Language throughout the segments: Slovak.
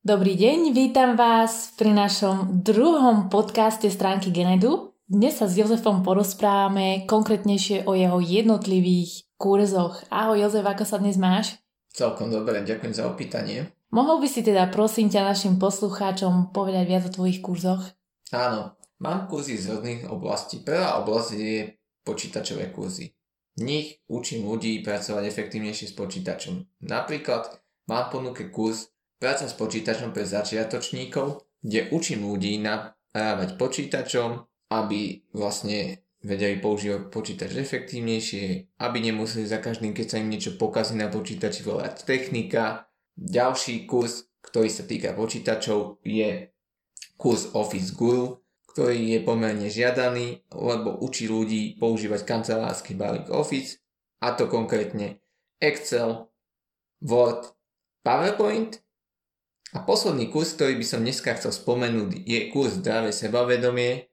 Dobrý deň, vítam vás pri našom druhom podcaste stránky Genedu. Dnes sa s Jozefom porozprávame konkrétnejšie o jeho jednotlivých kurzoch. Ahoj Jozef, ako sa dnes máš? Celkom dobre, ďakujem za opýtanie. Mohol by si teda prosím ťa našim poslucháčom povedať viac o tvojich kurzoch? Áno, mám kurzy z rôznych oblastí. Prvá oblasť je počítačové kurzy. V nich učím ľudí pracovať efektívnejšie s počítačom. Napríklad mám ponuke kurz Práca s počítačom pre začiatočníkov, kde učím ľudí nahrávať počítačom, aby vlastne vedeli používať počítač efektívnejšie, aby nemuseli za každým, keď sa im niečo pokazí na počítači, volať technika. Ďalší kurz, ktorý sa týka počítačov, je kurz Office Guru, ktorý je pomerne žiadaný, lebo učí ľudí používať kancelársky balík Office, a to konkrétne Excel, Word, PowerPoint a posledný kurz, ktorý by som dneska chcel spomenúť, je kurz Zdravé sebavedomie,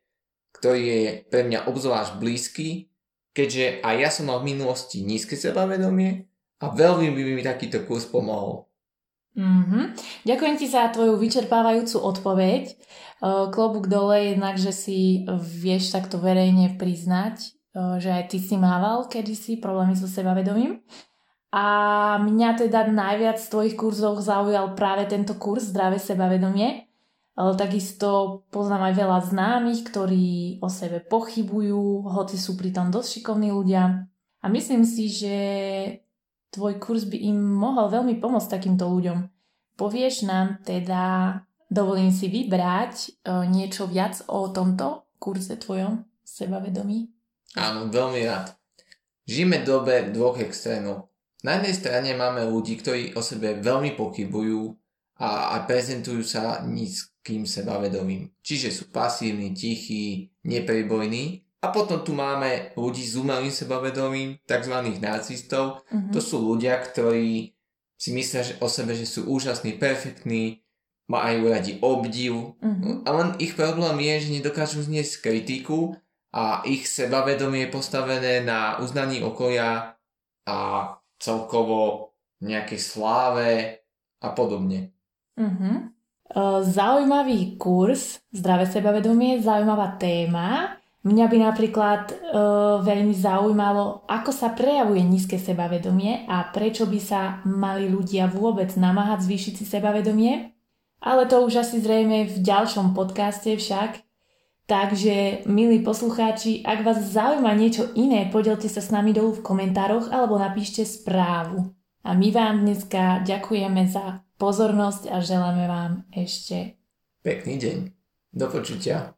ktorý je pre mňa obzvlášť blízky, keďže aj ja som mal v minulosti nízke sebavedomie a veľmi by mi takýto kurz pomohol. Mm-hmm. Ďakujem ti za tvoju vyčerpávajúcu odpoveď. E, klobúk dole jednak, že si vieš takto verejne priznať, e, že aj ty si mával kedysi problémy so sebavedomím. A mňa teda najviac z tvojich kurzov zaujal práve tento kurz Zdravé sebavedomie. Ale takisto poznám aj veľa známych, ktorí o sebe pochybujú, hoci sú pritom dosť šikovní ľudia. A myslím si, že tvoj kurz by im mohol veľmi pomôcť takýmto ľuďom. Povieš nám teda, dovolím si vybrať e, niečo viac o tomto kurze tvojom sebavedomí? Áno, veľmi rád. Žijeme dobe dvoch extrémov. Na jednej strane máme ľudí, ktorí o sebe veľmi pochybujú a, a prezentujú sa nízkym sebavedomím. Čiže sú pasívni, tichí, neprebojní. A potom tu máme ľudí s umelým sebavedomím, tzv. narcistov. Mm-hmm. To sú ľudia, ktorí si myslia že o sebe, že sú úžasní, perfektní, majú radi obdiv. Mm-hmm. A len ich problém je, že nedokážu zniesť kritiku a ich sebavedomie je postavené na uznaní okolia a celkovo nejakej sláve a podobne. Uh-huh. Zaujímavý kurz, zdravé sebavedomie, zaujímavá téma. Mňa by napríklad uh, veľmi zaujímalo, ako sa prejavuje nízke sebavedomie a prečo by sa mali ľudia vôbec namáhať zvýšiť si sebavedomie. Ale to už asi zrejme v ďalšom podcaste však. Takže, milí poslucháči, ak vás zaujíma niečo iné, podelte sa s nami dolu v komentároch alebo napíšte správu. A my vám dneska ďakujeme za pozornosť a želáme vám ešte pekný deň. Do počutia.